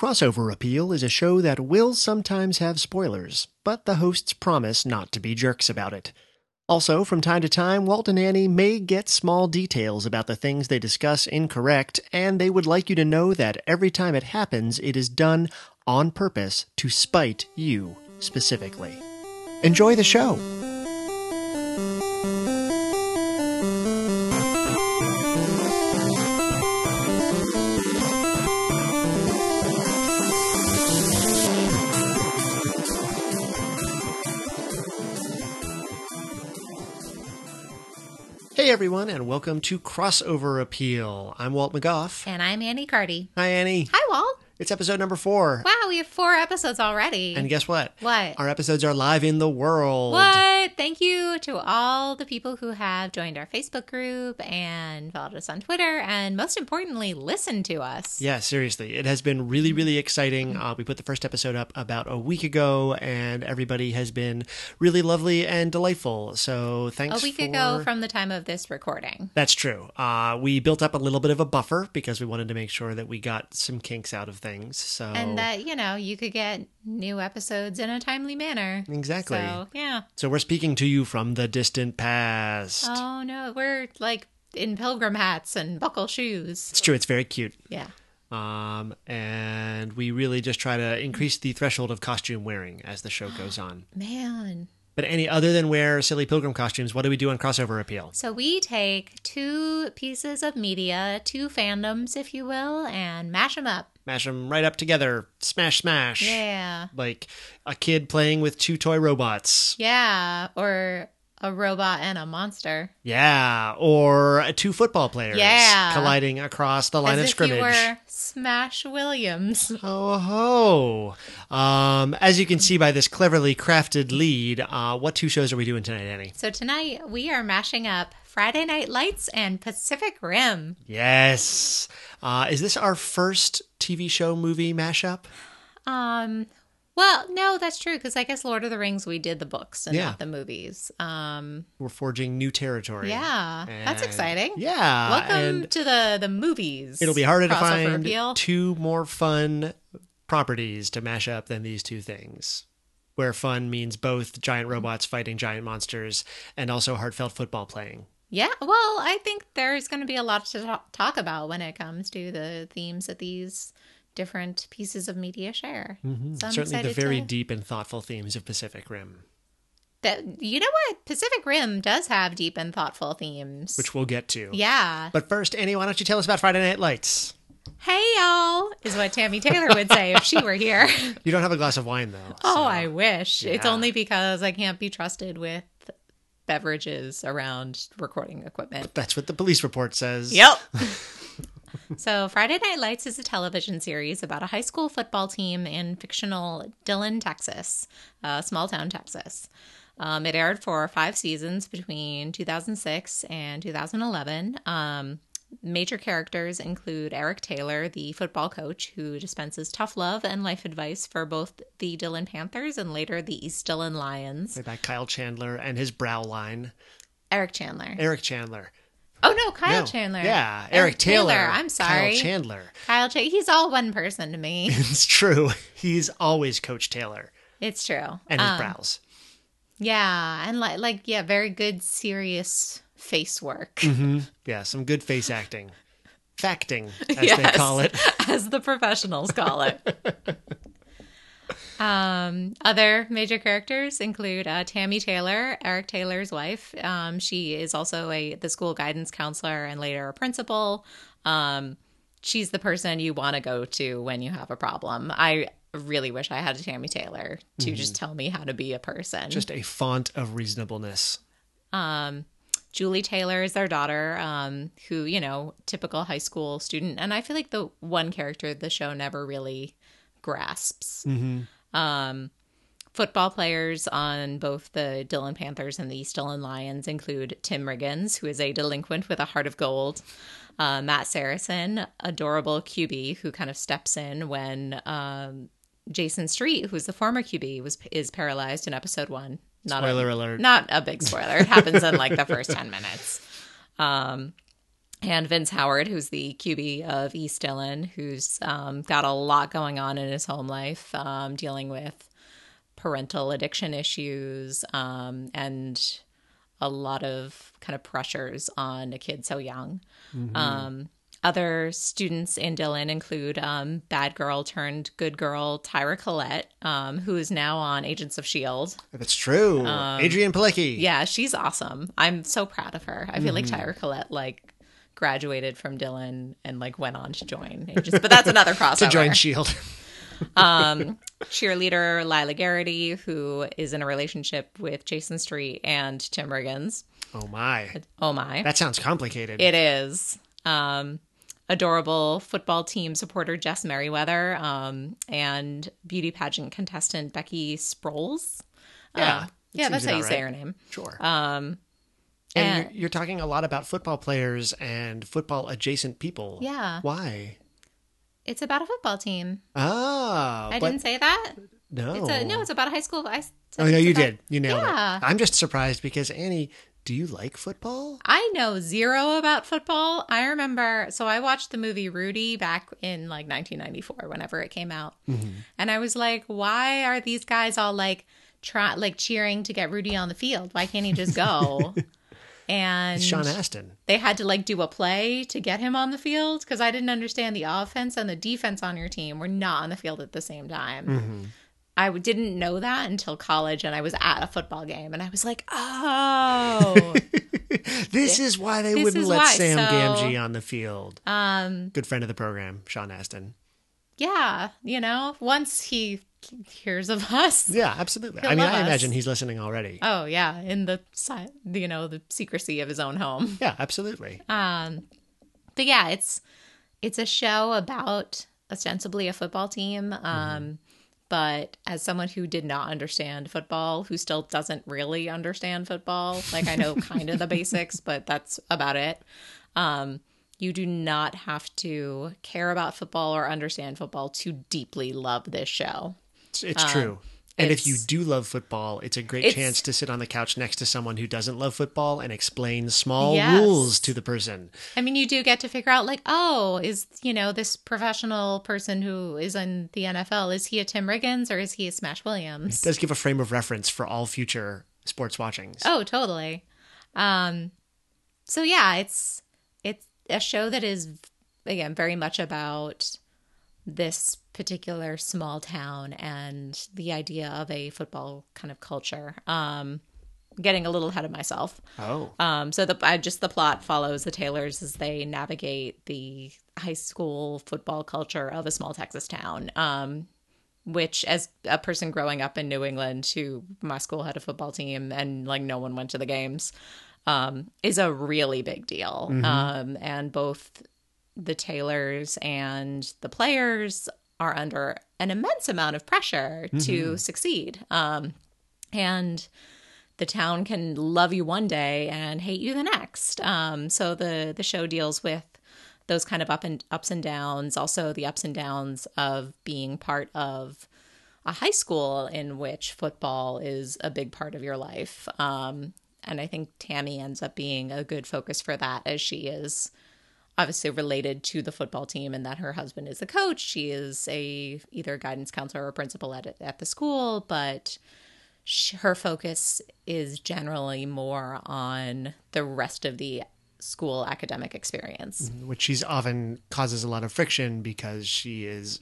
Crossover Appeal is a show that will sometimes have spoilers, but the hosts promise not to be jerks about it. Also, from time to time, Walt and Annie may get small details about the things they discuss incorrect, and they would like you to know that every time it happens, it is done on purpose to spite you specifically. Enjoy the show! Hey everyone, and welcome to Crossover Appeal. I'm Walt McGough. And I'm Annie Carty. Hi, Annie. Hi, Walt. It's episode number four. Wow, we have four episodes already. And guess what? What? Our episodes are live in the world. What? Thank you to all the people who have joined our Facebook group and followed us on Twitter, and most importantly, listened to us. Yeah, seriously. It has been really, really exciting. Uh, we put the first episode up about a week ago, and everybody has been really lovely and delightful. So thanks A week for... ago from the time of this recording. That's true. Uh, we built up a little bit of a buffer because we wanted to make sure that we got some kinks out of things. So And that, you know, you could get new episodes in a timely manner. Exactly. So, yeah. So we're speaking to you from the distant past. Oh, no. We're like in pilgrim hats and buckle shoes. It's true. It's very cute. Yeah. Um, and we really just try to increase the threshold of costume wearing as the show goes on. Man. But any other than wear silly pilgrim costumes, what do we do on crossover appeal? So we take two pieces of media, two fandoms, if you will, and mash them up. Mash them right up together. Smash, smash. Yeah. Like a kid playing with two toy robots. Yeah. Or a robot and a monster. Yeah. Or two football players. Yeah. Colliding across the line As of scrimmage. you were Smash Williams. Ho ho. Um, as you can see by this cleverly crafted lead, uh, what two shows are we doing tonight, Annie? So tonight we are mashing up Friday Night Lights and Pacific Rim. Yes. Uh, is this our first TV show movie mashup? Um, well, no, that's true because I guess Lord of the Rings we did the books and Yeah. not the movies. Um, We're forging new territory. yeah, that's exciting. Yeah. Welcome and to the the movies. it'll be harder to find appeal. two more fun properties to mash up than these two things. Where fun means both giant robots fighting giant monsters and also heartfelt football playing. Yeah, well, I think there's going to be a lot to talk about when it comes to the themes that these different pieces of media share. So Mm-hmm. Certainly the very to- deep and thoughtful themes of Pacific Rim, that you know what Pacific Rim does have deep and thoughtful themes. which we'll get to. yeah. But first, Annie, why don't you tell us about Friday Night Lights? Hey y'all is what Tammy Taylor would say if she were here. You don't have a glass of wine, though. Oh, I wish. It's only because I can't be trusted with beverages around recording equipment. That's what the police report says. Yep. so, Friday Night Lights is a television series about a high school football team in fictional Dillon, Texas, uh, small town Texas. Um, it aired for five seasons between 2006 and 2011. Um, major characters include Eric Taylor, the football coach who dispenses tough love and life advice for both the Dillon Panthers and later the East Dillon Lions. Played by Kyle Chandler and his brow line. Eric Chandler. Eric Chandler. Oh no, Kyle No. Chandler. Yeah, Eric, Taylor. I'm sorry. Kyle Chandler. Kyle Ch- he's all one person to me. It's true. He's always Coach Taylor It's true. and his Um, brows. Yeah, and like like yeah, very good serious face work. Mm-hmm. Yeah, some good face acting. Facting, as they call it. as the professionals call it. Um, other major characters include uh, Tammy Taylor, Eric Taylor's wife. Um, she is also a the school guidance counselor and later a principal. Um, she's the person you want to go to when you have a problem. I really wish I had a Tammy Taylor to just tell me how to be a person. Just a font of reasonableness. Um, Julie Taylor is their daughter, um, who, you know, typical high school student. And I feel like the one character the show never really grasps. Um, football players on both the Dillon Panthers and the East Dillon Lions include Tim Riggins, who is a delinquent with a heart of gold. Uh, Matt Saracen, adorable QB, who kind of steps in when um, Jason Street, who's the former QB, was is paralyzed in episode one. Not a Spoiler a, alert. Not a big spoiler. It happens in like the first ten minutes. Um, and Vince Howard, who's the QB of East Dillon, who's um, got a lot going on in his home life, um, dealing with parental addiction issues um, and a lot of kind of pressures on a kid so young. Um, other students in Dillon include um, bad girl turned good girl Tyra Collette, um, who is now on Agents of S.H.I.E.L.D. That's true. Adrianne Palicki. Um, Yeah, she's awesome. I'm so proud of her. I feel like Tyra Collette, like, graduated from Dillon and, like, went on to join. But that's another crossover. To join Shield. um, cheerleader Lila Garrity, who is in a relationship with Jason Street and Tim Riggins. Oh my. Oh my. That sounds complicated. It is. Um, adorable football team supporter Jess Merriweather um, and beauty pageant contestant Becky Sproles. yeah. Uh, yeah, that's how you about say her name. Sure. Um, and and- you're, you're talking a lot about football players and football adjacent people. Yeah. Why? it's about a football team. Ah, I didn't say that. no. It's a no. It's about a high school. I oh no, you about- did. You nailed Yeah. it. I'm just surprised because Annie, do you like football? I know zero about football. I remember, so I watched the movie Rudy back in like 1994, whenever it came out, and I was like, "Why are these guys all like try like cheering to get Rudy on the field? Why can't he just go?" and It's Sean Astin. they had to like do a play to get him on the field because I didn't understand the offense and the defense on your team were not on the field at the same time. Mm-hmm. I didn't know that until college, and I was at a football game, and I was like, "Oh, This is why they wouldn't let why, Sam so- Gamgee on the field. um, Good friend of the program, Sean Astin. yeah." You know, once he hears of us, Yeah, absolutely. He'll I mean, I us. imagine he's listening already. oh yeah, in the you know the secrecy of his own home. yeah, absolutely. Um, but yeah, it's it's a show about ostensibly a football team. Um, but as someone who did not understand football, who still doesn't really understand football, like I know kind of the basics, but that's about it. Um, you do not have to care about football or understand football to deeply love this show. It's, it's true. And if you Um, do love football, it's a great It's- chance to sit on the couch next to someone who doesn't love football and explain small Yes. rules to the person. I mean, you do get to figure out, like, oh, is, you know, this professional person who is in the NFL, is he a Tim Riggins or is he a Smash Williams? It does give a frame of reference for all future sports watchings. Oh, totally. Um, so yeah, it's it's a show that is again very much about this particular small town and the idea of a football kind of culture. Um, getting a little ahead of myself. Oh. Um, so the I just the plot follows the Taylors as they navigate the high school football culture of a small Texas town. Um, which, as a person growing up in New England, who my school had a football team and like no one went to the games, um, is a really big deal. Um, and both the Taylors and the players are under an immense amount of pressure to succeed. Um, and the town can love you one day and hate you the next. Um, so the the show deals with those kind of up and ups and downs, also the ups and downs of being part of a high school in which football is a big part of your life. Um, and I think Tammy ends up being a good focus for that as she is obviously related to the football team and that her husband is a coach. She is a either guidance counselor or principal at at the school, but sh her focus is generally more on the rest of the school academic experience. Mm-hmm. Which she's often causes a lot of friction because she is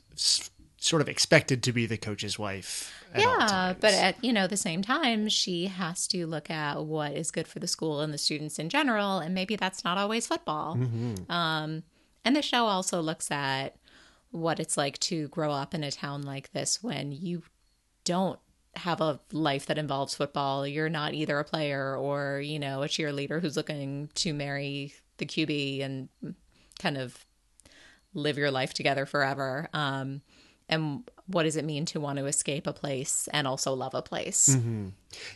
sort of expected to be the coach's wife. Yeah, but at you know the same time, she has to look at what is good for the school and the students in general, and maybe that's not always football. Mm-hmm. Um, and the show also looks at what it's like to grow up in a town like this when you don't have a life that involves football. You're not either a player or you know a cheerleader who's looking to marry the QB and kind of live your life together forever. Um, and what does it mean to want to escape a place and also love a place. Mm-hmm.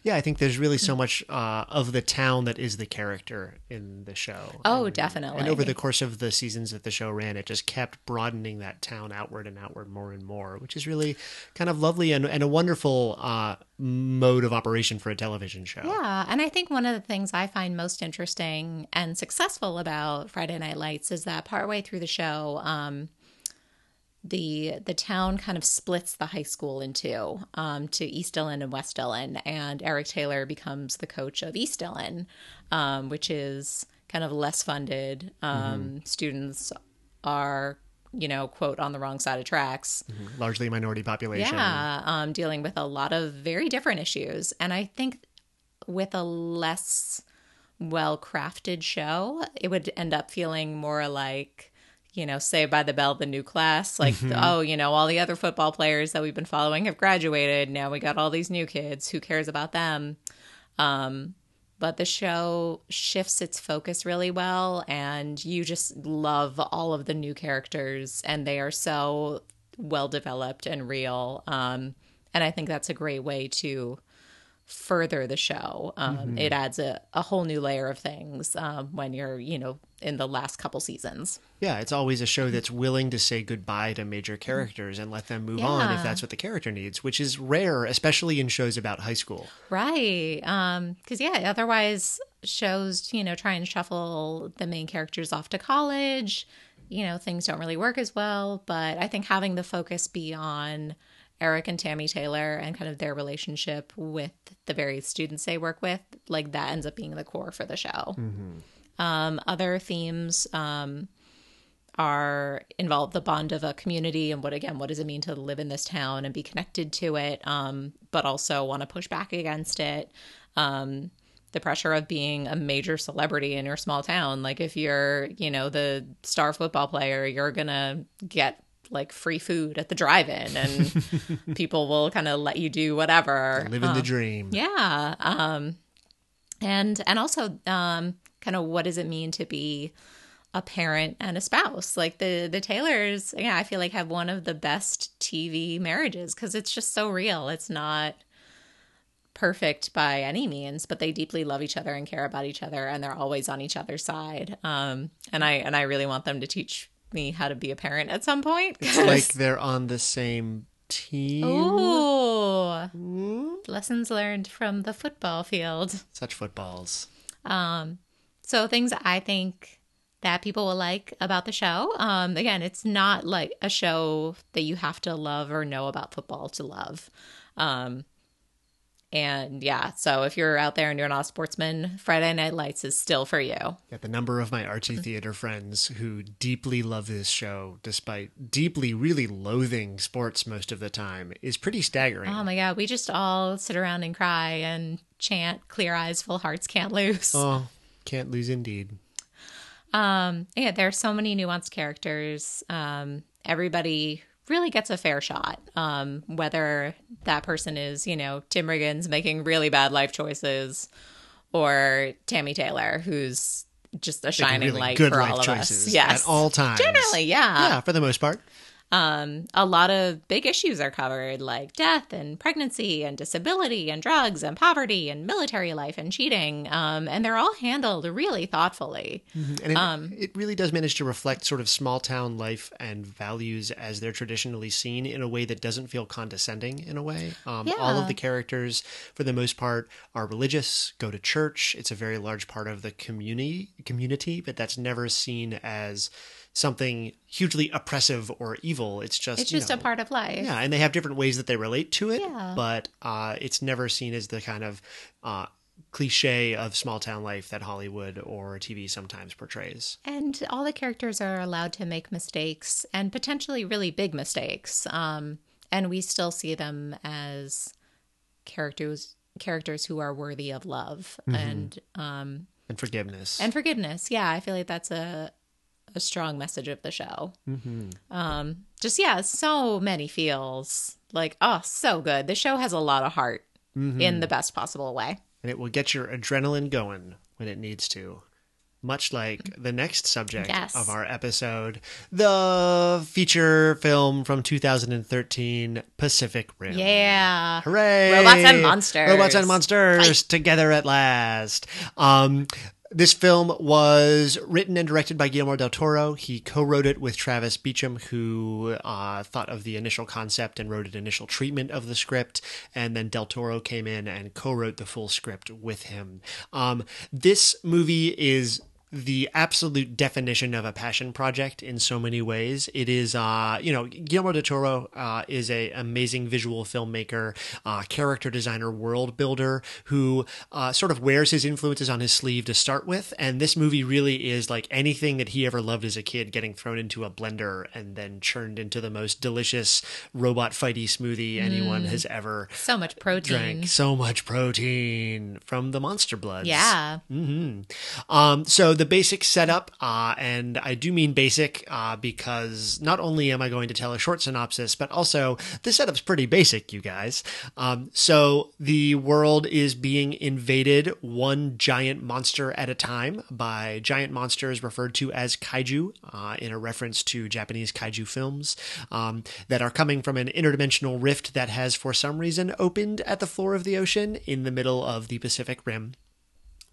Yeah, I think there's really so much uh, of the town that is the character in the show. Oh, and, definitely. And over the course of the seasons that the show ran, it just kept broadening that town outward and outward more and more, which is really kind of lovely and, and a wonderful uh, mode of operation for a television show. Yeah, and I think one of the things I find most interesting and successful about Friday Night Lights is that partway through the show, um, the the town kind of splits the high school in two um, to East Dillon and West Dillon, and Eric Taylor becomes the coach of East Dillon, um, which is kind of less funded. Um, mm-hmm. Students are you know quote on the wrong side of tracks mm-hmm. largely minority population yeah um, dealing with a lot of very different issues and i think with a less well crafted show it would end up feeling more like you know, say by the Bell, the new class. Like, mm-hmm. oh, you know, all the other football players that we've been following have graduated. Now we got all these new kids. Who cares about them? Um, but the show shifts its focus really well, and you just love all of the new characters, and they are so well developed and real. Um, and I think that's a great way to further the show. Um, mm-hmm. It adds a, a whole new layer of things um, when you're, you know, in the last couple seasons. Yeah, it's always a show that's willing to say goodbye to major characters and let them move yeah. on if that's what the character needs, which is rare, especially in shows about high school. Right. Um, cuz yeah, otherwise shows, you know, try and shuffle the main characters off to college, you know, things don't really work as well, but I think having the focus be on Eric and Tammy Taylor and kind of their relationship with the various students they work with, like that ends up being the core for the show. Mm-hmm. Um, other themes um, are involve the bond of a community and what again, what does it mean to live in this town and be connected to it, um, but also want to push back against it. Um, the pressure of being a major celebrity in your small town. Like if you're, you know, the star football player, you're gonna get like free food at the drive-in and people will kind of let you do whatever living um, the dream. yeah um and and also um kind of what does it mean to be a parent and a spouse? Like the the taylors yeah i feel like have one of the best tv marriages because it's just so real. It's not perfect by any means but they deeply love each other and care about each other and they're always on each other's side. Um and i and i really want them to teach me how to be a parent at some point. It's like they're on the same team. Oh, mm-hmm. lessons learned from the football field. Such footballs. Um, so things I think that people will like about the show. Um, again, it's not like a show that you have to love or know about football to love. Um, and yeah, so if you're out there and you're not a sportsman, Friday Night Lights is still for you. Yeah, the number of my Archie Theater friends who deeply love this show, despite deeply, really loathing sports most of the time, is pretty staggering. Oh my God. We just all sit around and cry and chant, Clear Eyes, Full Hearts Can't Lose. Oh, can't lose indeed. Um, yeah, there are so many nuanced characters. Um, everybody really gets a fair shot. Um, whether that person is, you know, Tim Riggins making really bad life choices or Tammy Taylor, who's just a shining really light for all of us. Yes. At all times. Generally, yeah. Yeah, for the most part. Um, a lot of big issues are covered, like death and pregnancy and disability and drugs and poverty and military life and cheating. Um, and they're all handled really thoughtfully. Mm-hmm. And it, um, it, really does manage to reflect sort of small town life and values as they're traditionally seen in a way that doesn't feel condescending in a way. Um, yeah. All of the characters, for the most part, are religious, go to church. It's a very large part of the community, community, but that's never seen as something hugely oppressive or evil. It's just it's just know, a part of life. Yeah, and they have different ways that they relate to it, yeah. but uh, it's never seen as the kind of uh, cliche of small town life that Hollywood or TV sometimes portrays. And all the characters are allowed to make mistakes and potentially really big mistakes. Um, and we still see them as characters characters who are worthy of love mm-hmm. and um, and forgiveness and forgiveness. Yeah, I feel like that's a a strong message of the show. Mm-hmm. Um, just yeah, so many feels like oh, so good. The show has a lot of heart mm-hmm. in the best possible way, and it will get your adrenaline going when it needs to. much like the next subject Yes. of our episode, the feature film from 2013, Pacific Rim. Yeah. Hooray! Robots and monsters. Robots and monsters Fight. together at last. Um, this film was written and directed by Guillermo del Toro. He co-wrote it with Travis Beacham, who uh, thought of the initial concept and wrote an initial treatment of the script, and then del Toro came in and co-wrote the full script with him. Um, this movie is the absolute definition of a passion project in so many ways. It is, uh, you know, Guillermo del Toro uh, is a amazing visual filmmaker, uh, character designer, world builder who uh, sort of wears his influences on his sleeve to start with. And this movie really is like anything that he ever loved as a kid, getting thrown into a blender and then churned into the most delicious robot fighty smoothie anyone has ever So much protein. drank. So much protein from the monster bloods. Yeah. hmm Um, so the basic setup, uh, and I do mean basic uh, because not only am I going to tell a short synopsis, but also the setup's pretty basic, you guys. Um, so the world is being invaded one giant monster at a time by giant monsters referred to as kaiju, uh, in a reference to Japanese kaiju films um, that are coming from an interdimensional rift that has, for some reason, opened at the floor of the ocean in the middle of the Pacific Rim.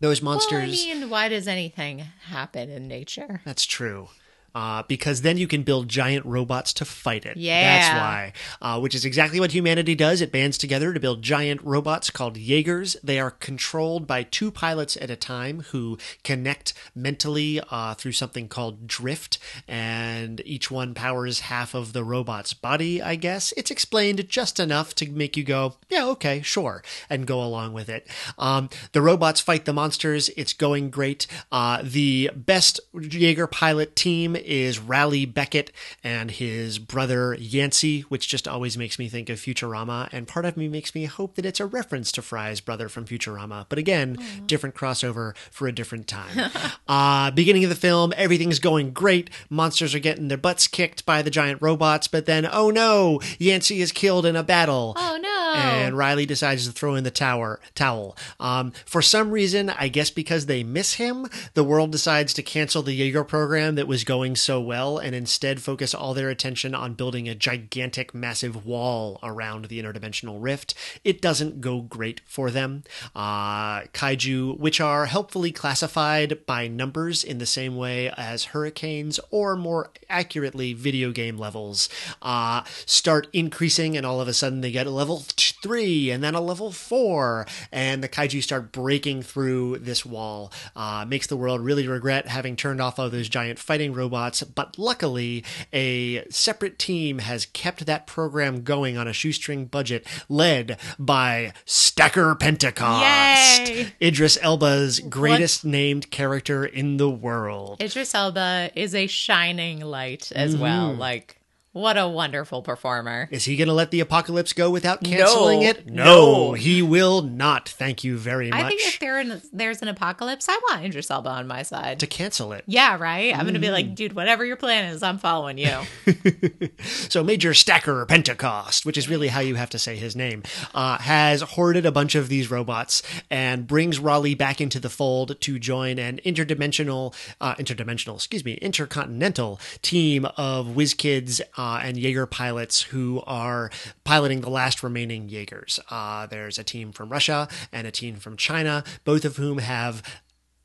Those monsters. Well, I mean, why does anything happen in nature? That's true. Uh, because then you can build giant robots to fight it. Yeah. That's why. Uh, which is exactly what humanity does. It bands together to build giant robots called Jaegers. They are controlled by two pilots at a time who connect mentally uh, through something called drift, and each one powers half of the robot's body, I guess. It's explained just enough to make you go, yeah, okay, sure, and go along with it. Um, the robots fight the monsters. It's going great. Uh, the best Jaeger pilot team is Raleigh Becket and his brother Yancey, which just always makes me think of Futurama. And part of me makes me hope that it's a reference to Fry's brother from Futurama. But again, different crossover for a different time. uh, beginning of the film, everything's going great. Monsters are getting their butts kicked by the giant robots, but then, oh no, Yancey is killed in a battle. Oh no. And Riley decides to throw in the tower towel. Um, for some reason, I guess because they miss him, the world decides to cancel the Jaeger program that was going so well and instead focus all their attention on building a gigantic, massive wall around the interdimensional rift. It doesn't go great for them. Uh, kaiju, which are helpfully classified by numbers in the same way as hurricanes, or more accurately, video game levels, uh, start increasing, and all of a sudden they get a level three and then a level four, and the kaiju start breaking through this wall. Uh, makes the world really regret having turned off all those giant fighting robots, but luckily, a separate team has kept that program going on a shoestring budget, led by Stacker Pentecost, Yay! Idris Elba's greatest named character in the world. Idris Elba is a shining light as well. Mm-hmm. Like, what a wonderful performer. Is he going to let the apocalypse go without canceling No. it? No. he will not. Thank you very much. I think if there in, there's an apocalypse, I want Idris Elba on my side. to cancel it. yeah, right? I'm going to be like, dude, whatever your plan is, I'm following you. So Major Stacker Pentecost, which is really how you have to say his name, uh, has hoarded a bunch of these robots and brings Raleigh back into the fold to join an interdimensional, uh, interdimensional, excuse me, intercontinental team of whiz kids uh, and Jaeger pilots who are piloting the last remaining Jaegers. Uh, there's a team from Russia and a team from China, both of whom have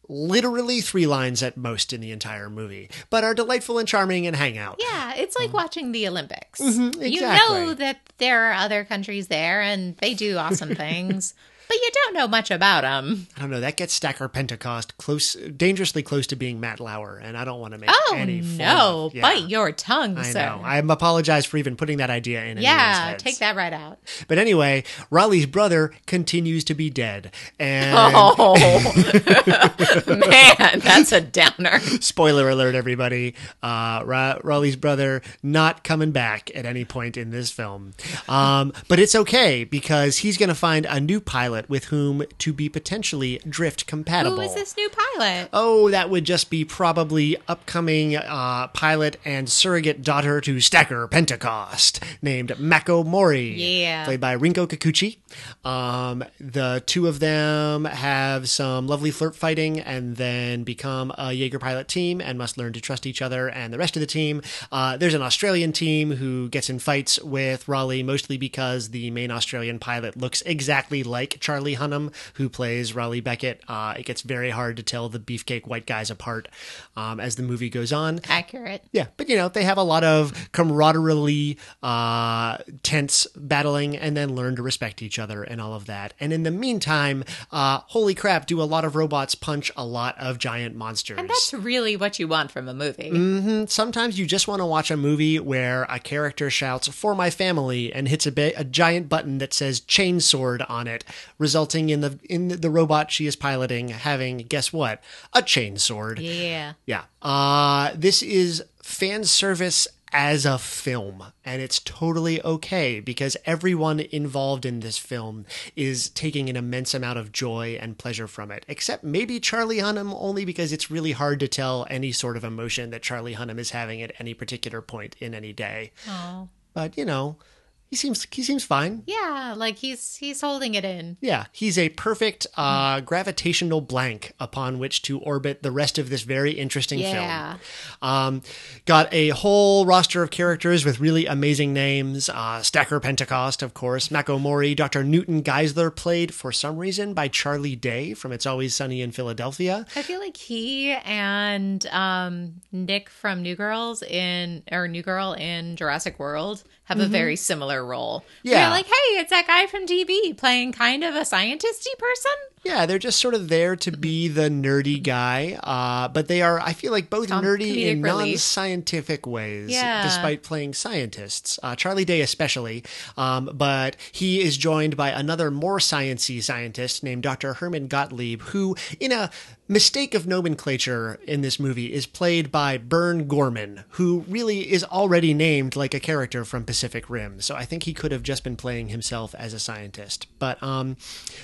literally three lines at most in the entire movie, but are delightful and charming and hang out. yeah, it's like watching the Olympics. You Mm. Mm-hmm, exactly. know that there are other countries there and they do awesome things, but you don't know much about them. I don't know. That gets Stacker Pentecost close, dangerously close to being Matt Lauer, and I don't want to make Oh, any. form no. of- yeah, Bite your tongue, I sir. know. I apologize for even putting that idea in. yeah, take that right out. But anyway, Raleigh's brother continues to be dead, and Oh, man, that's a downer. spoiler alert, everybody. Uh, Ra- Raleigh's brother not coming back at any point in this film. Um, but it's okay because he's going to find a new pilot pilot with whom to be potentially drift compatible. Who is this new pilot? Oh, that would just be probably upcoming uh, pilot and surrogate daughter to Stacker Pentecost, named Mako Mori. Yeah. Played by Rinko Kikuchi. Um, the two of them have some lovely flirt fighting and then become a Jaeger pilot team and must learn to trust each other and the rest of the team. Uh, there's an Australian team who gets in fights with Raleigh mostly because the main Australian pilot looks exactly like Charlie Hunnam, who plays Raleigh Becket. Uh, it gets very hard to tell the beefcake white guys apart um, as the movie goes on. Accurate. Yeah, but you know, they have a lot of camaraderie, uh, tense battling, and then learn to respect each other and all of that. And in the meantime, uh, holy crap, do a lot of robots punch a lot of giant monsters. And that's really what you want from a movie. Mm-hmm. Sometimes you just want to watch a movie where a character shouts "for my family" and hits a, ba- a giant button that says "chainsword" on it, resulting in the in the robot she is piloting having guess what a chainsword. Yeah. Yeah. Uh, this is fan service as a film, and it's totally okay because everyone involved in this film is taking an immense amount of joy and pleasure from it, except maybe Charlie Hunnam, only because it's really hard to tell any sort of emotion that Charlie Hunnam is having at any particular point in any day. Oh. But, you know, he seems he seems fine. Yeah, like he's he's holding it in. Yeah, he's a perfect uh, gravitational blank upon which to orbit the rest of this very interesting Yeah. film. Um, got a whole roster of characters with really amazing names. Uh, Stacker Pentecost, of course, Mako Mori, Dr. Newton Geiszler, played for some reason by Charlie Day from It's Always Sunny in Philadelphia. I feel like he and um, Nick from New Girls in or New Girl in Jurassic World have a very similar role. Mm-hmm. Yeah. You're like, hey, it's that guy from DB playing kind of a scientisty person. Yeah, they're just sort of there to be the nerdy guy, uh, but they are, I feel like, both Com- nerdy in non scientific ways, Yeah. despite playing scientists. Uh, Charlie Day, especially, um, but he is joined by another more sciency scientist named Dr. Herman Gottlieb, who, in a mistake of nomenclature in this movie, is played by Burn Gorman, who really is already named like a character from Pacific Rim. So I think he could have just been playing himself as a scientist. But um,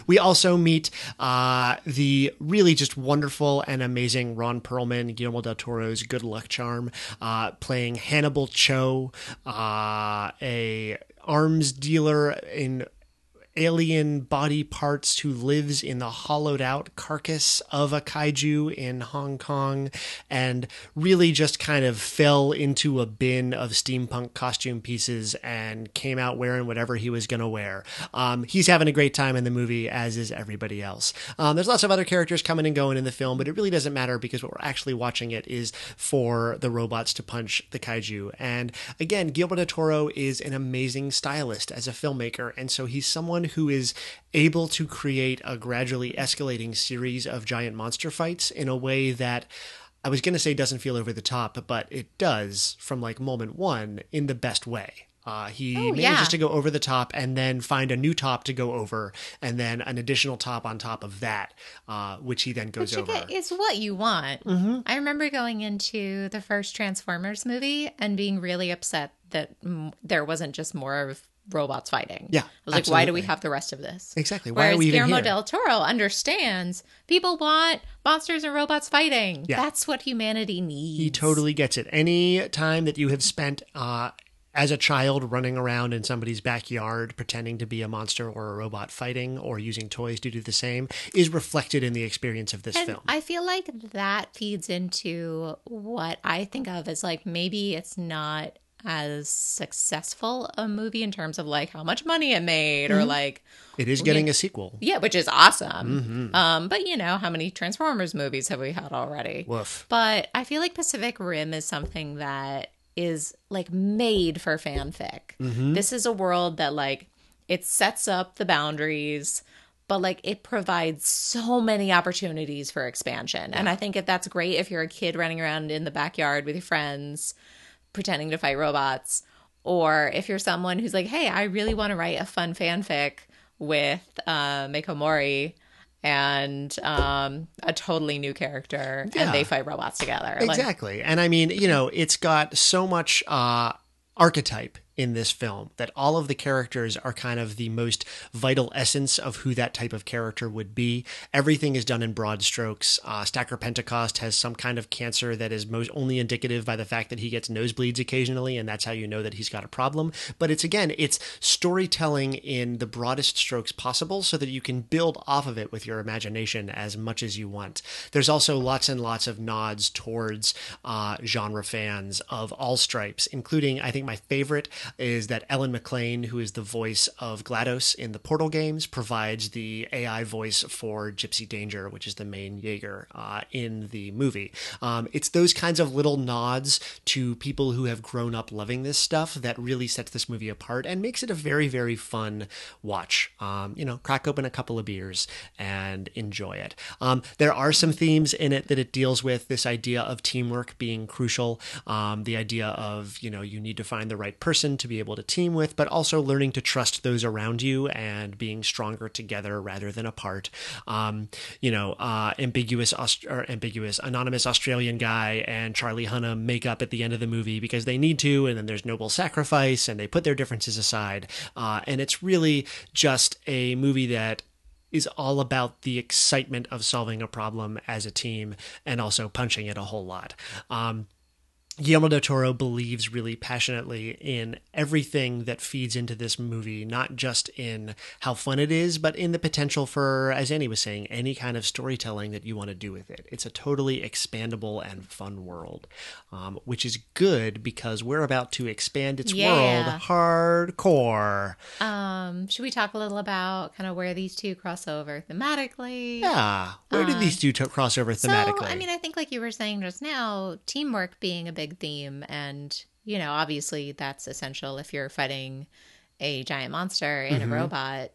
we also meet uh, the really just wonderful and amazing Ron Perlman, Guillermo del Toro's Good Luck Charm, uh, playing Hannibal Chau, uh, a arms dealer in alien body parts who lives in the hollowed out carcass of a kaiju in Hong Kong and really just kind of fell into a bin of steampunk costume pieces and came out wearing whatever he was going to wear. Um, he's having a great time in the movie, as is everybody else. Um, there's lots of other characters coming and going in the film, but it really doesn't matter because what we're actually watching it is for the robots to punch the kaiju. And again, Guillermo Toro is an amazing stylist as a filmmaker, and so he's someone who is able to create a gradually escalating series of giant monster fights in a way that I was going to say doesn't feel over the top, but it does from like moment one in the best way. Uh, he Oh, manages yeah. to go over the top and then find a new top to go over, and then an additional top on top of that, uh, which he then goes over. is what you want. Mm-hmm. I remember going into the first Transformers movie and being really upset that mm, there wasn't just more of robots fighting. Yeah, I was like, why do we have the rest of this? Exactly. Why Whereas are we Guillermo here? del Toro understands people want monsters and robots fighting. Yeah. That's what humanity needs. He totally gets it. Any time that you have spent uh, as a child running around in somebody's backyard pretending to be a monster or a robot fighting or using toys to do the same is reflected in the experience of this And film. I feel like that feeds into what I think of as like maybe it's not as successful a movie in terms of like how much money it made or like it is getting a sequel. yeah, which is awesome. Mm-hmm. Um, but you know, how many Transformers movies have we had already? Woof. But I feel like Pacific Rim is something that is like made for fanfic. Mm-hmm. This is a world that like it sets up the boundaries, but like it provides so many opportunities for expansion. And I think if that's great if you're a kid running around in the backyard with your friends pretending to fight robots, or if you're someone who's like, hey, I really want to write a fun fanfic with uh, Mako Mori and um, a totally new character, Yeah. and they fight robots together. Like, Exactly. and I mean, you know, it's got so much uh, archetype in this film. That all of the characters are kind of the most vital essence of who that type of character would be. Everything is done in broad strokes. Uh, Stacker Pentecost has some kind of cancer that is most only indicative by the fact that he gets nosebleeds occasionally, and that's how you know that he's got a problem. But it's again, it's storytelling in the broadest strokes possible so that you can build off of it with your imagination as much as you want. There's also lots and lots of nods towards uh, genre fans of all stripes, including, I think my favorite is that Ellen McLain, who is the voice of GLaDOS in the Portal games, provides the AI voice for Gipsy Danger, which is the main Jaeger uh, in the movie. Um, it's those kinds of little nods to people who have grown up loving this stuff that really sets this movie apart and makes it a very, very fun watch. Um, you know, crack open a couple of beers and enjoy it. Um, there are some themes in it that it deals with this idea of teamwork being crucial, um, the idea of, you know, you need to find the right person to be able to team with, but also learning to trust those around you and being stronger together rather than apart. Um, you know, uh, ambiguous, Aust- or ambiguous, anonymous Australian guy and Charlie Hunnam make up at the end of the movie because they need to, and then there's noble sacrifice, and they put their differences aside. Uh, and it's really just a movie that is all about the excitement of solving a problem as a team and also punching it a whole lot. Um, Guillermo del Toro believes really passionately in everything that feeds into this movie, not just in how fun it is, but in the potential for, as Annie was saying, any kind of storytelling that you want to do with it. It's a totally expandable and fun world, um, which is good because we're about to expand its Yeah. world hardcore. Um, should we talk a little about kind of where these two cross over thematically? Yeah. Where did these two to cross over thematically? So, I mean, I think like you were saying just now, teamwork being a big theme, and you know, obviously that's essential if you're fighting a giant monster and Mm-hmm. a robot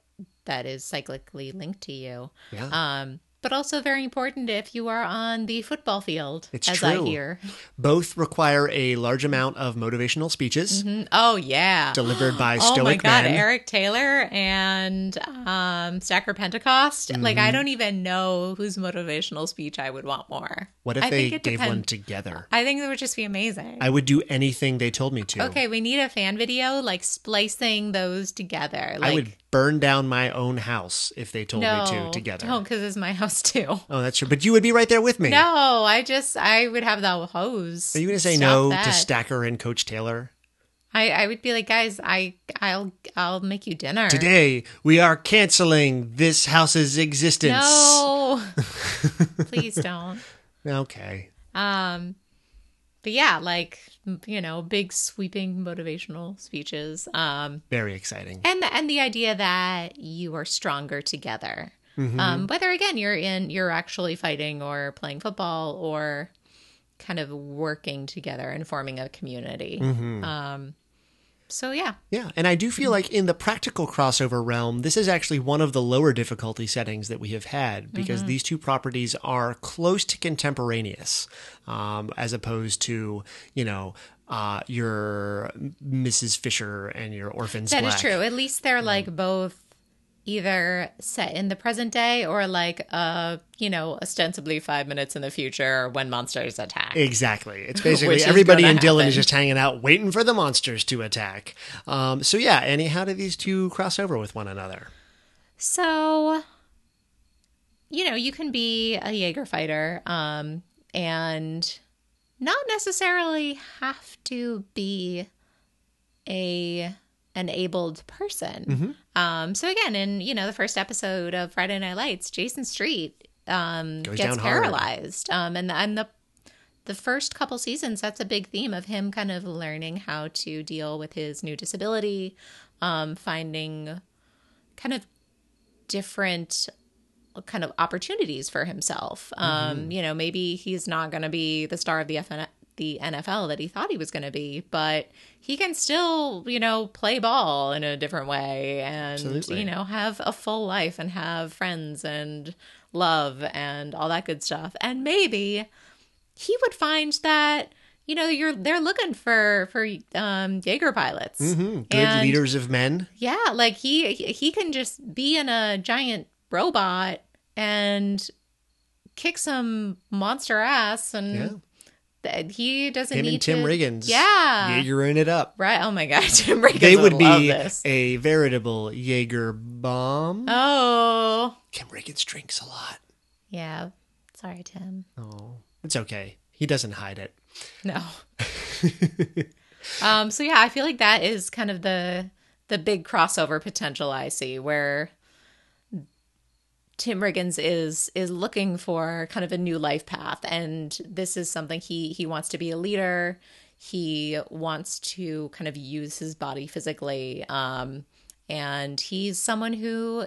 that is cyclically linked to you. yeah. Um, but also very important if you are on the football field, It's as I hear. Both require a large amount of motivational speeches Mm, Oh yeah, delivered by Oh stoic my god, men. Eric Taylor and um, Stacker Pentecost. Like Mm-hmm. I don't even know whose motivational speech I would want more. What if I they gave one together? I think it would just be amazing. I would do anything they told me to. Okay, we need a fan video like splicing those together. Like I would burn down my own house if they told no, me to together. don't because it's my house too. Oh, that's true. But you would be right there with me. No, I just I would have the hose. Are you going to say Stop no that. to Stacker and Coach Taylor? I I would be like, guys, I I'll I'll make you dinner Today, we are canceling this house's existence. No, please don't. Okay. Um, but yeah, like you know, big sweeping motivational speeches. Um, Very exciting. and the, and the idea that you are stronger together. Mm-hmm. Um, whether again you're in you're actually fighting or playing football or kind of working together and forming a community. Mm-hmm. Um, so yeah, Yeah, and I do feel like in the practical crossover realm, this is actually one of the lower difficulty settings that we have had because Mm-hmm. these two properties are close to contemporaneous, um, as opposed to you know uh, your Mrs. Fisher and your Orphans. that is Black. true. At least they're Mm. like both either set in the present day or like uh you know ostensibly five minutes in the future when monsters attack. Exactly. It's basically everybody in Dillon is just hanging out, waiting for the monsters to attack. Um, so yeah, Annie, how do these two cross over with one another? So, you know, you can be a Jaeger fighter um, and not necessarily have to be a an abled person. Um, so again, in you know the first episode of Friday Night Lights, Jason Street um, gets paralyzed, um, and and the the first couple seasons, that's a big theme of him kind of learning how to deal with his new disability, um, finding kind of different kind of opportunities for himself. Um, you know, maybe he's not going to be the star of the FN- the NFL that he thought he was going to be, but he can still, you know, play ball in a different way and Absolutely. you know, have a full life and have friends and love and all that good stuff. And maybe he would find that you know you're they're looking for for um Jaeger pilots. hmm Good And- leaders of men. yeah, like he he can just be in a giant robot and kick some monster ass and Yeah. He doesn't Him need and Tim to. Riggins. Yeah. Jaegering it up. Right. Oh my God. Tim Riggins They would, would be a veritable Jaeger bomb. Oh. Tim Riggins drinks a lot. Yeah. Sorry, Tim. Oh, it's okay. He doesn't hide it. No. um, so yeah, I feel like that is kind of the the big crossover potential I see where Tim Riggins is is looking for kind of a new life path and this is something he he wants to be a leader. He wants to kind of use his body physically um and he's someone who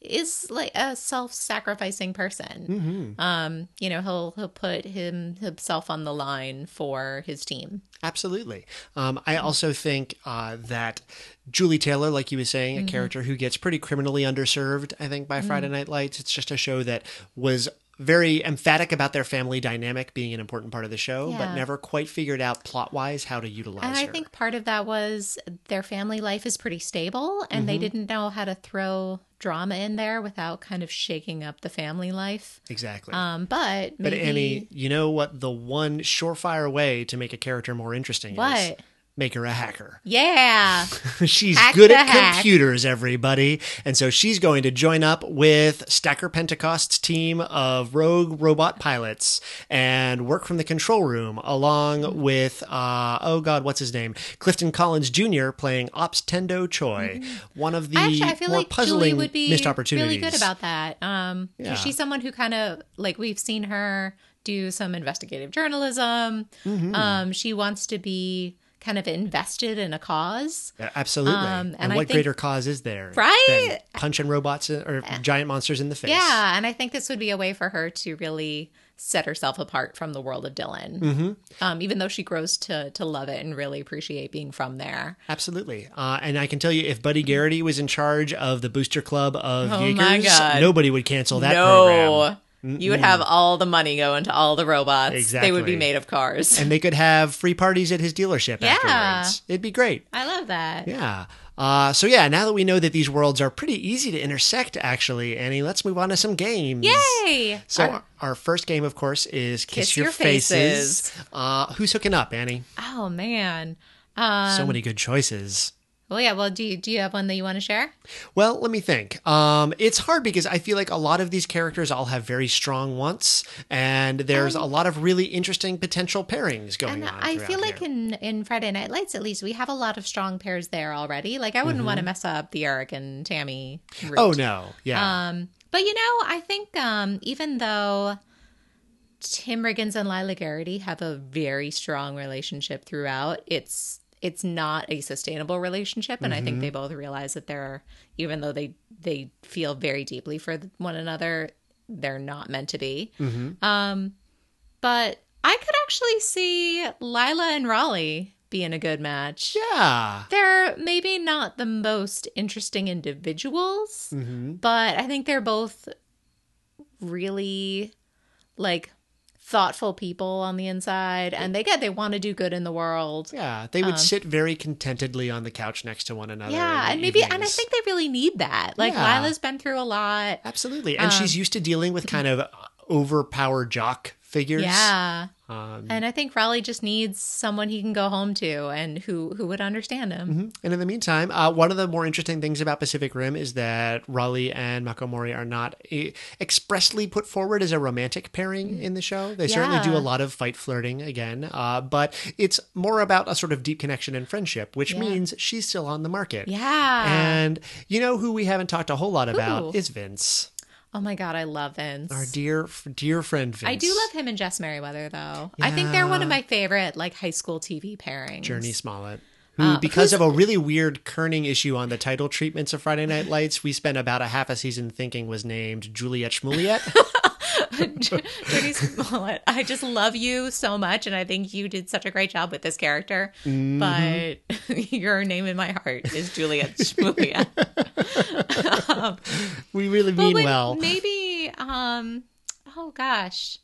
is like a self-sacrificing person. Um, you know, he'll he'll put him himself on the line for his team. Absolutely. Um, I also think uh, that Julie Taylor, like you were saying, a character who gets pretty criminally underserved, I think, by Friday Night Lights. It's just a show that was very emphatic about their family dynamic being an important part of the show, but never quite figured out plot wise how to utilize it. And I her. think part of that was their family life is pretty stable and they didn't know how to throw drama in there without kind of shaking up the family life. exactly. Um, but but Annie, you know what? The one surefire way to make a character more interesting is What? Make her a hacker. Yeah. she's Hack good at hack. computers, everybody. And so she's going to join up with Stacker Pentecost's team of rogue robot pilots and work from the control room along with, uh, oh God, what's his name? Clifton Collins Jr. playing Ops Tendo Choi. One of the Mm-hmm. Actually, I feel more like Julie puzzling would be missed opportunities. really good about that. Um, Yeah. she's someone who kind of like we've seen her do some investigative journalism. Mm-hmm. Um, she wants to be kind of invested in a cause. Yeah, Absolutely. Um, and, and what think- greater cause is there? Right? punching robots or giant monsters in the face. Yeah, and I think this would be a way for her to really set herself apart from the world of Dillon. Mm-hmm. Um, even though she grows to to love it and really appreciate being from there. Absolutely. Uh, and I can tell you, if Buddy Garrity was in charge of the booster club of Oh my God. nobody would cancel that no. program. You would have all the money going to all the robots. Exactly. They would be made of cars. And they could have free parties at his dealership Yeah. afterwards. It'd be great. I love that. Yeah. Uh, so yeah, now that we know that these worlds are pretty easy to intersect, actually, Annie, let's move on to some games. Yay! So Our- our, our first game, of course, is Kiss, Kiss Your, Your Faces. Faces. Uh, who's hooking up, Annie? oh man. Um, so many good choices. Well, yeah. Well, do you do you have one that you want to share? Well, let me think. Um, it's hard because I feel like a lot of these characters all have very strong wants, and there's a lot of really interesting potential pairings going And on. I feel like here. in in Friday Night Lights, at least, we have a lot of strong pairs there already. Like, I wouldn't want to mess up the Eric and Tammy. Route. Mm-hmm. Oh no, yeah, Um, but you know, I think um, even though Tim Riggins and Lyla Garrity have a very strong relationship throughout, it's it's not a sustainable relationship, and I think they both realize that they're even though they they feel very deeply for one another, they're not meant to be. Um, but I could actually see Lyla and Raleigh being a good match. yeah. They're maybe not the most interesting individuals, Mm-hmm. but I think they're both really like thoughtful people on the inside and they get they want to do good in the world. Yeah, they would sit very contentedly on the couch next to one another. Um, Yeah, and maybe and I think they really need that. Like Yeah. Lyla's been through a lot. absolutely, and Um, she's used to dealing with kind of overpowered jock figures. Yeah. Um, And I think Raleigh just needs someone he can go home to and who who would understand him. And in the meantime, uh, one of the more interesting things about Pacific Rim is that Raleigh and Mako Mori are not eh, expressly put forward as a romantic pairing in the show. They certainly do a lot of fight flirting again, uh, but it's more about a sort of deep connection and friendship, which Yeah. means she's still on the market. Yeah. And you know who we haven't talked a whole lot about is Vince, oh my god, I love Vince. our dear dear friend Vince. I do love him and Jess Merriweather though. I think they're one of my favorite like high school TV pairings. Jurnee Smollett. Who, Uh, because of a really weird kerning issue on the title treatments of Friday Night Lights, we spent about a half a season thinking was named Juliet Schmuliet. Jurnee Smollett. I just love you so much, and I think you did such a great job with this character. Mm-hmm. But your name in my heart is Juliet Shmulia. we really mean wait, well. maybe. Um. Oh gosh.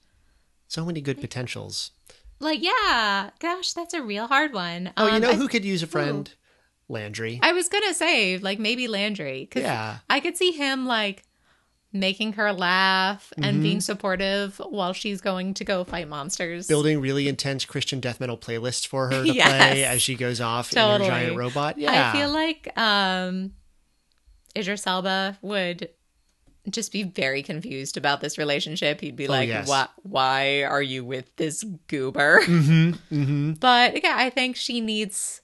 So many good potentials. Like yeah. Gosh, that's a real hard one. Oh, you Um, know I- who could use a friend? Landry. I was gonna say like maybe Landry because Yeah. I could see him like making her laugh Mm-hmm. and being supportive while she's going to go fight monsters. Building really intense Christian death metal playlists for her to Yes. play as she goes off in Totally. her giant robot. Yeah. I feel like um Idris Elba would just be very confused about this relationship. He'd be like, Oh, yes. "What? Why are you with this goober?" hmm hmm But yeah, I think she needs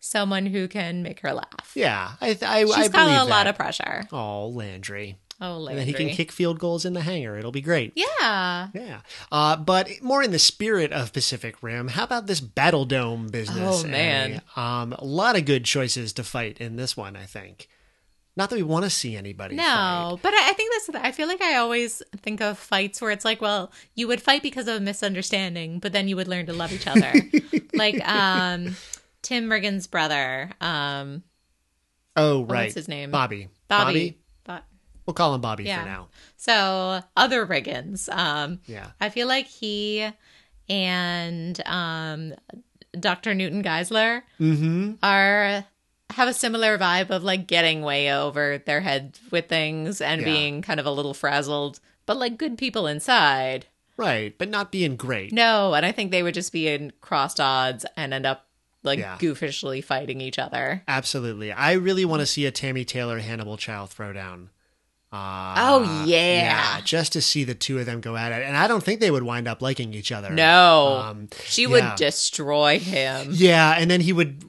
someone who can make her laugh. Yeah. I, I, I She's believe got a lot of pressure. Oh, Landry. Oh, And then he can kick field goals in the hangar. It'll be great. Yeah. Yeah. Uh, but more in the spirit of Pacific Rim, how about this Battle Dome business? Oh, man. Annie? Um, a lot of good choices to fight in this one, I think. Not that we want to see anybody. No, but I I think that's. I feel like I always think of fights where it's like, well, you would fight because of a misunderstanding, but then you would learn to love each other. like um, Tim Riggins' brother, um, Oh, right. what's his name? Bobby. Bobby. But We'll call him Bobby Yeah. for now. so other Riggins, um, Yeah. I feel like he and um, Dr. Newton Geiszler Mm-hmm. are have a similar vibe of like getting way over their head with things and Yeah. being kind of a little frazzled, but like good people inside. Right, but not being great. No, and I think they would just be in crossed odds and end up like Yeah. goofishly fighting each other. Absolutely. I really want to see a Tammy Taylor Hannibal Chau throwdown. Uh, Oh, yeah. just to see the two of them go at it, and I don't think they would wind up liking each other. No, Um, she would destroy him. Yeah, and then he would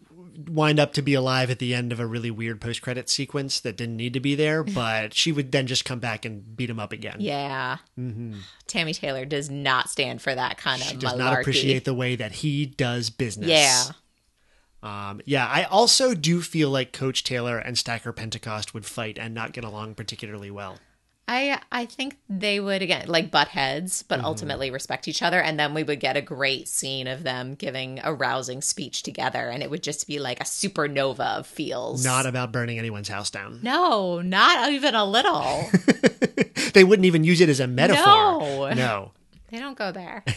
wind up to be alive at the end of a really weird post credit sequence that didn't need to be there, but she would then just come back and beat him up again. Yeah, hmm Tammy Taylor does not stand for that kind of She does malarkey. not appreciate the way that he does business. Yeah, Um, yeah, I also do feel like Coach Taylor and Stacker Pentecost would fight and not get along particularly well. I I think they would again like butt heads, but Mm-hmm. ultimately respect each other, and then we would get a great scene of them giving a rousing speech together, and it would just be like a supernova of feels. Not about burning anyone's house down. no, not even a little. they wouldn't even use it as a metaphor. No. No. They don't go there.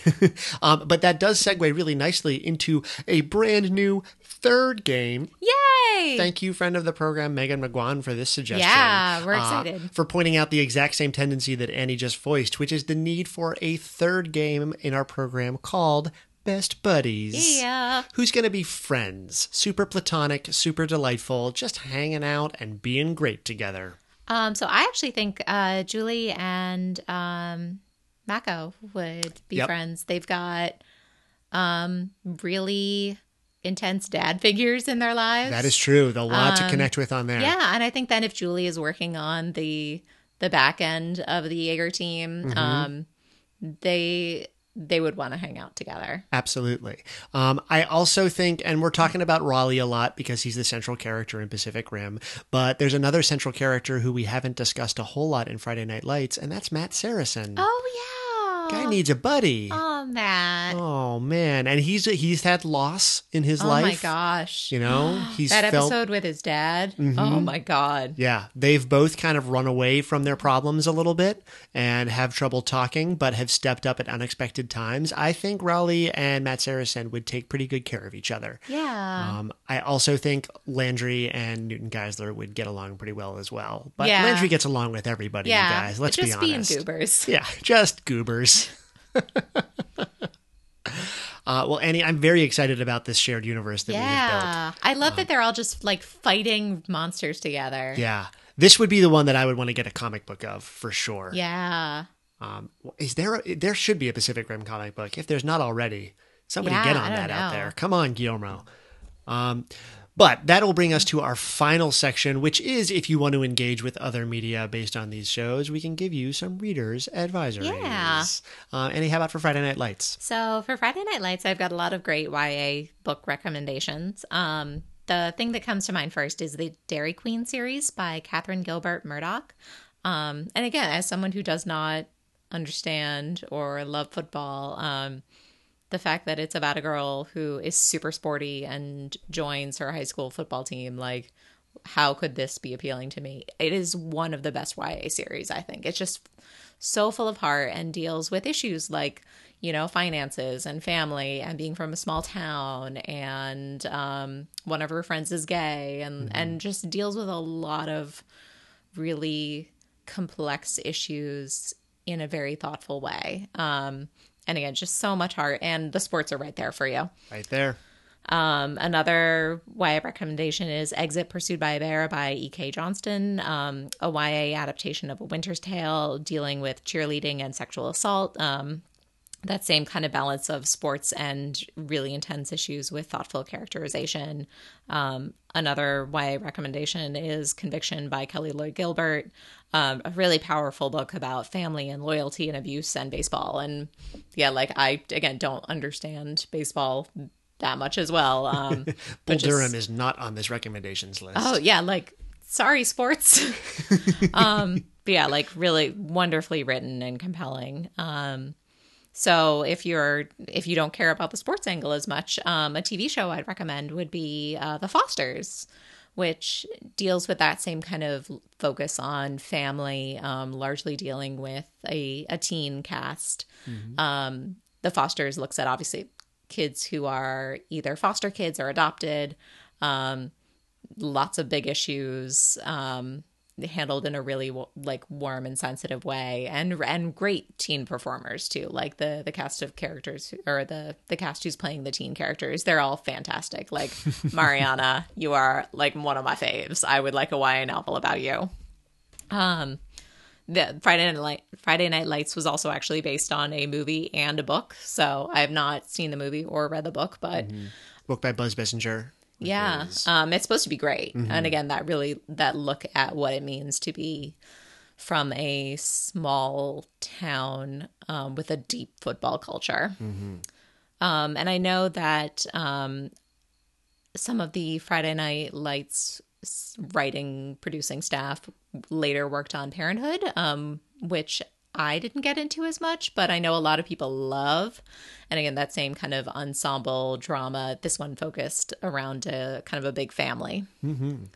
Um, but that does segue really nicely into a brand new third game. Yay! Thank you, friend of the program, Megan McGuan, for this suggestion. Yeah, we're Uh, excited. for pointing out the exact same tendency that Annie just voiced, which is the need for a third game in our program called Best Buddies. yeah. Who's going to be friends? Super platonic, super delightful, just hanging out and being great together. Um, so I actually think uh, Julie and um, Mako would be Yep. friends. They've got um, really intense dad figures in their lives. That is true. A lot to Um, connect with on there. Yeah, and I think then if Julie is working on the the back end of the Jaeger team, Mm-hmm. um, they they would want to hang out together. Absolutely. Um, I also think, and we're talking about Raleigh a lot because he's the central character in Pacific Rim, but there's another central character who we haven't discussed a whole lot in Friday Night Lights, and that's Matt Saracen. Oh yeah, Guy needs a buddy. Oh Matt. Oh man, and he's he's had loss in his life. Oh life. my gosh. You know, he's that felt- episode with his dad. Oh Mhm. my god. Yeah, they've both kind of run away from their problems a little bit and have trouble talking, but have stepped up at unexpected times. I think Raleigh and Matt Saracen would take pretty good care of each other. Yeah. Um, I also think Landry and Newton Geiszler would get along pretty well as well. But Yeah. Landry gets along with everybody, yeah. you guys. Let's just be honest. Just being goobers. Yeah, just goobers. uh, well, Annie, I'm very excited about this shared universe that we have built. Yeah. I love that they're all just like fighting monsters together. Yeah. This would be the one that I would want to get a comic book of for sure. Yeah. Um, is there a, there should be a Pacific Rim comic book if there's not already. Somebody Yeah, get on that out there. Come on, Guillermo. Um, but that will bring us to our final section, which is if you want to engage with other media based on these shows, we can give you some readers' advisories. Yeah. Uh, Annie, how about for Friday Night Lights? So for Friday Night Lights, I've got a lot of great YA book recommendations. Um, the thing that comes to mind first is the Dairy Queen series by Catherine Gilbert Murdoch. Um, and again, as someone who does not understand or love football, um, the fact that it's about a girl who is super sporty and joins her high school football team, like, how could this be appealing to me? It is one of the best YA series, I think. It's just so full of heart and deals with issues like, you know, finances and family and being from a small town and um, one of her friends is gay and, and just deals with a lot of really complex issues in a very thoughtful way. Um, and again, just so much heart, and the sports are right there for you. Right there. Um, another YA recommendation is Exit Pursued by a Bear by E.K. Johnston, um, a YA adaptation of A Winter's Tale dealing with cheerleading and sexual assault. Um, that same kind of balance of sports and really intense issues with thoughtful characterization. Um, another YA recommendation is Conviction by Kelly Loy Gilbert, um, a really powerful book about family and loyalty and abuse and baseball. And yeah, like I, again, don't understand baseball that much as well. Um, Bull but just- Durham is not on this recommendations list. Oh yeah, like sorry, sports. um, but yeah, like really wonderfully written and compelling. Um, so if you're if you don't care about the sports angle as much, um, a TV show I'd recommend would be uh, The Fosters, which deals with that same kind of focus on family, um, largely dealing with a, a teen cast. Um, the Fosters looks at obviously kids who are either foster kids or adopted. Um, lots of big issues um, handled in a really like warm and sensitive way, and and great teen performers too. Like the the cast of characters or the the cast who's playing the teen characters, they're all fantastic. Like Mariana, you are like one of my faves. I would like a YA novel about you. Um, the Friday Night Light, Friday Night Lights was also actually based on a movie and a book. So I have not seen the movie or read the book, but Book by Buzz Bissinger. Yeah, um, it's supposed to be great. And again, that really that look at what it means to be from a small town um, with a deep football culture. Um, and I know that um, some of the Friday Night Lights writing producing staff later worked on Parenthood, um, which I didn't get into as much, but I know a lot of people love. And again, that same kind of ensemble drama. This one focused around a kind of a big family. Um,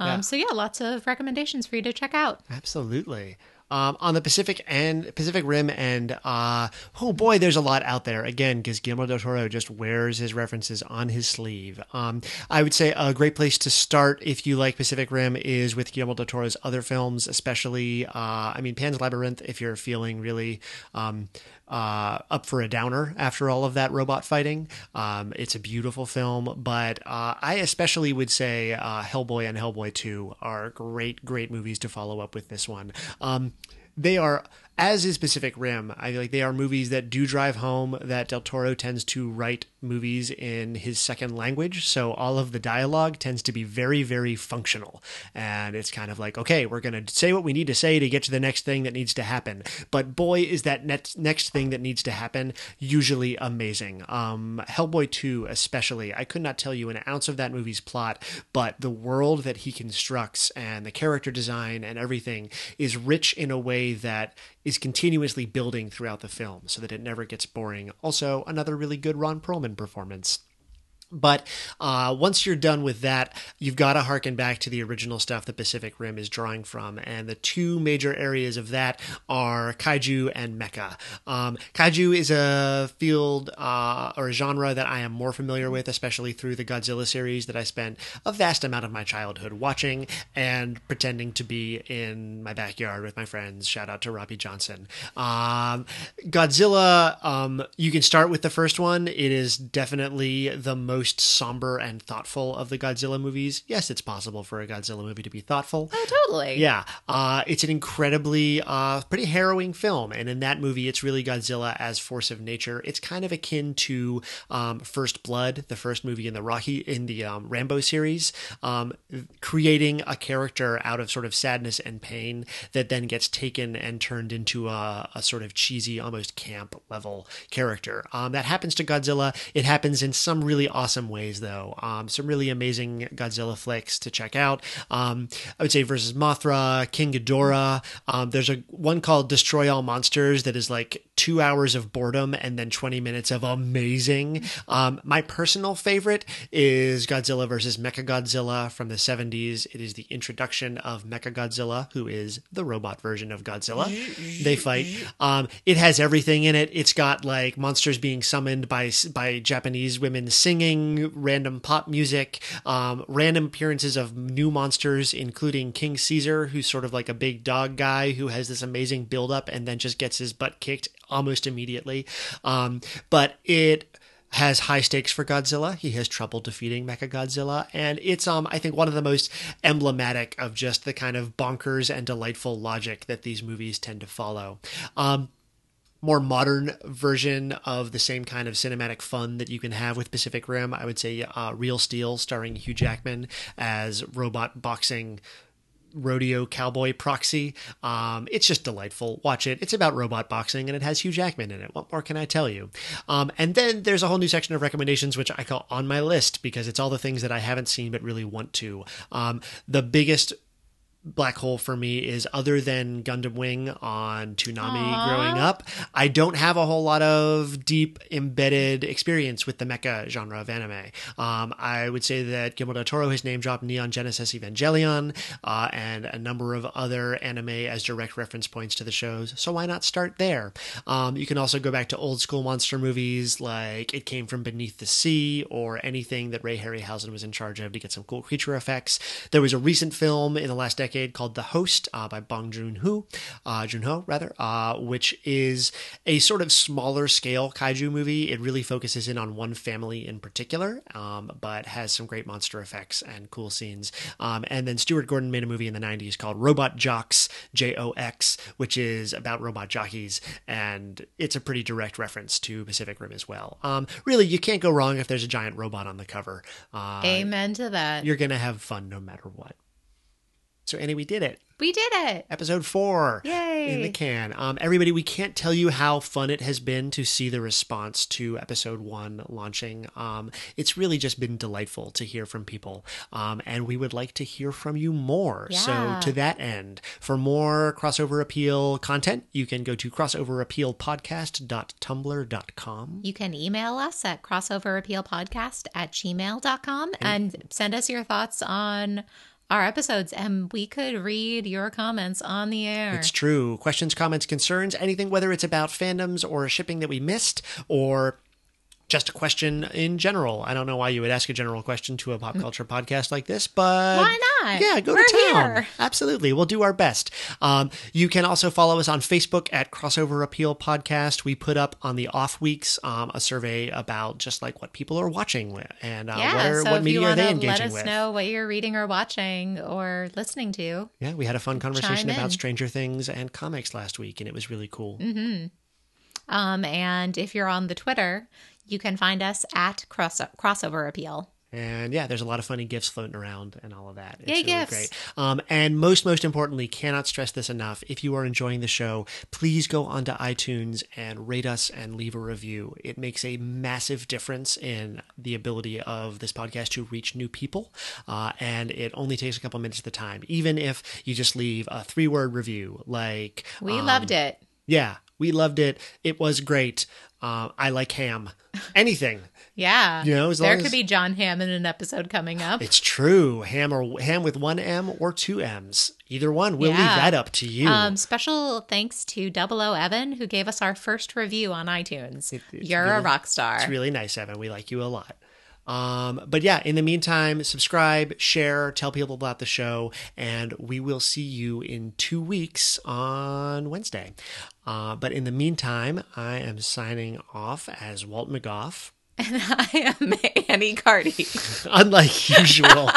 Yeah. So yeah, lots of recommendations for you to check out. Absolutely. Um, on the Pacific and Pacific Rim, and uh, oh boy, there's a lot out there. Again, because Guillermo del Toro just wears his references on his sleeve. Um, I would say a great place to start if you like Pacific Rim is with Guillermo del Toro's other films, especially. Uh, I mean, Pan's Labyrinth. If you're feeling really um, uh, up for a downer after all of that robot fighting, um, it's a beautiful film. But uh, I especially would say uh, Hellboy and Hellboy Two are great, great movies to follow up with this one. Um, they are as is Pacific Rim. I feel like they are movies that do drive home that Del Toro tends to write movies in his second language. So all of the dialogue tends to be very, very functional. And it's kind of like, okay, we're going to say what we need to say to get to the next thing that needs to happen. But boy, is that next next thing that needs to happen usually amazing. Um, Hellboy 2, especially, I could not tell you an ounce of that movie's plot, but the world that he constructs and the character design and everything is rich in a way that is continuously building throughout the film so that it never gets boring. Also, another really good Ron Perlman performance. But uh, once you're done with that, you've got to harken back to the original stuff the Pacific Rim is drawing from. And the two major areas of that are kaiju and mecha. Um, kaiju is a field uh, or a genre that I am more familiar with, especially through the Godzilla series that I spent a vast amount of my childhood watching and pretending to be in my backyard with my friends. Shout out to Robbie Johnson. Um, Godzilla, um, you can start with the first one. It is definitely the most somber and thoughtful of the Godzilla movies. Yes, it's possible for a Godzilla movie to be thoughtful. Oh, totally. Yeah, uh, it's an incredibly, uh, pretty harrowing film, and in that movie, it's really Godzilla as force of nature. It's kind of akin to um, First Blood, the first movie in the Rocky in the um, Rambo series, um, creating a character out of sort of sadness and pain that then gets taken and turned into a, a sort of cheesy, almost camp level character. Um, that happens to Godzilla. It happens in some really awesome ways, though. Um, some really amazing Godzilla flicks to check out. Um, I would say versus Mothra, King Ghidorah. Um, there's a one called Destroy All Monsters that is like two hours of boredom and then 20 minutes of amazing. Um, my personal favorite is Godzilla versus Mechagodzilla from the 70s. It is the introduction of Mechagodzilla, who is the robot version of Godzilla. They fight. Um, it has everything in it. It's got like monsters being summoned by by Japanese women singing. Lighting, random pop music, um, random appearances of new monsters, including King Caesar, who's sort of like a big dog guy who has this amazing buildup and then just gets his butt kicked almost immediately. Um, but it has high stakes for Godzilla. He has trouble defeating Mechagodzilla, and it's um I think one of the most emblematic of just the kind of bonkers and delightful logic that these movies tend to follow. Um, more modern version of the same kind of cinematic fun that you can have with Pacific Rim, I would say uh, Real Steel, starring Hugh Jackman as robot boxing rodeo cowboy proxy. Um, it's just delightful. Watch it. It's about robot boxing and it has Hugh Jackman in it. What more can I tell you? Um, and then there's a whole new section of recommendations, which I call on my list because it's all the things that I haven't seen but really want to. Um, the biggest black hole for me is other than Gundam Wing on Toonami Aww. growing up, I don't have a whole lot of deep embedded experience with the mecha genre of anime. Um, I would say that Guillermo del Toro has name dropped Neon Genesis Evangelion uh, and a number of other anime as direct reference points to the shows. So why not start there? Um, you can also go back to old school monster movies like It Came from Beneath the Sea or anything that Ray Harryhausen was in charge of to get some cool creature effects. There was a recent film in the last decade called The Host uh, by Bong Joon Ho, uh, Joon Ho rather, uh, which is a sort of smaller scale kaiju movie. It really focuses in on one family in particular, um, but has some great monster effects and cool scenes. Um, and then Stuart Gordon made a movie in the '90s called Robot Jox, J O X, which is about robot jockeys, and it's a pretty direct reference to Pacific Rim as well. Um, really, you can't go wrong if there's a giant robot on the cover. Uh, Amen to that. you're gonna have fun no matter what. So Annie, we did it. We did it. Episode four Yay. in the can. Um, everybody, we can't tell you how fun it has been to see the response to episode one launching. Um, it's really just been delightful to hear from people, um, and we would like to hear from you more. Yeah. So to that end, for more crossover appeal content, you can go to crossoverappealpodcast.tumblr.com. You can email us at crossoverappealpodcast at gmail.com and send us your thoughts on our episodes, and we could read your comments on the air. It's true. Questions, comments, concerns, anything, whether it's about fandoms or shipping that we missed or just a question in general. I don't know why you would ask a general question to a pop culture podcast like this, but Why not? Yeah, go We're to town. here. Absolutely, we'll do our best. Um, you can also follow us on Facebook at Crossover Appeal Podcast. We put up on the off weeks um, a survey about just like what people are watching and uh, yeah, what, are, so what media are they engaging let us with. know what you're reading or watching or listening to, Yeah, we had a fun conversation about. Stranger Things and comics last week, and it was really cool. Um, and if you're on the Twitter, you can find us at cross- Crossover Appeal. And yeah, there's a lot of funny gifts floating around and all of that. It's Yay, really gifts. great. Um, and most, most importantly, cannot stress this enough. If you are enjoying the show, please go onto iTunes and rate us and leave a review. It makes a massive difference in the ability of this podcast to reach new people. Uh, and it only takes a couple minutes at the time. Even if you just leave a three word review, like, We um, loved it. Yeah, we loved it. It was great. Uh, I like ham. Anything. Yeah. You know, there could as- be Jon Hamm in an episode coming up. It's true. Ham or ham with one M or two M's. Either one. We'll leave that up to you. Um, special thanks to Double O Evan, who gave us our first review on iTunes. It- You're a rock star. it's really nice, Evan. We like you a lot. Um, but yeah, in the meantime, subscribe, share, tell people about the show, and we will see you in two weeks on Wednesday. Uh, but in the meantime, I am signing off as Walt McGough. and I am Annie Cardi. Unlike usual,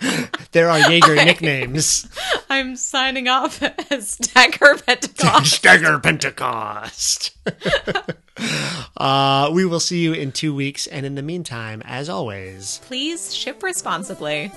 there are Jaeger nicknames. I'm signing off as Dagger Pentecost. Stagger Pentecost. uh, we will see you in two weeks. And in the meantime, as always, Please ship responsibly.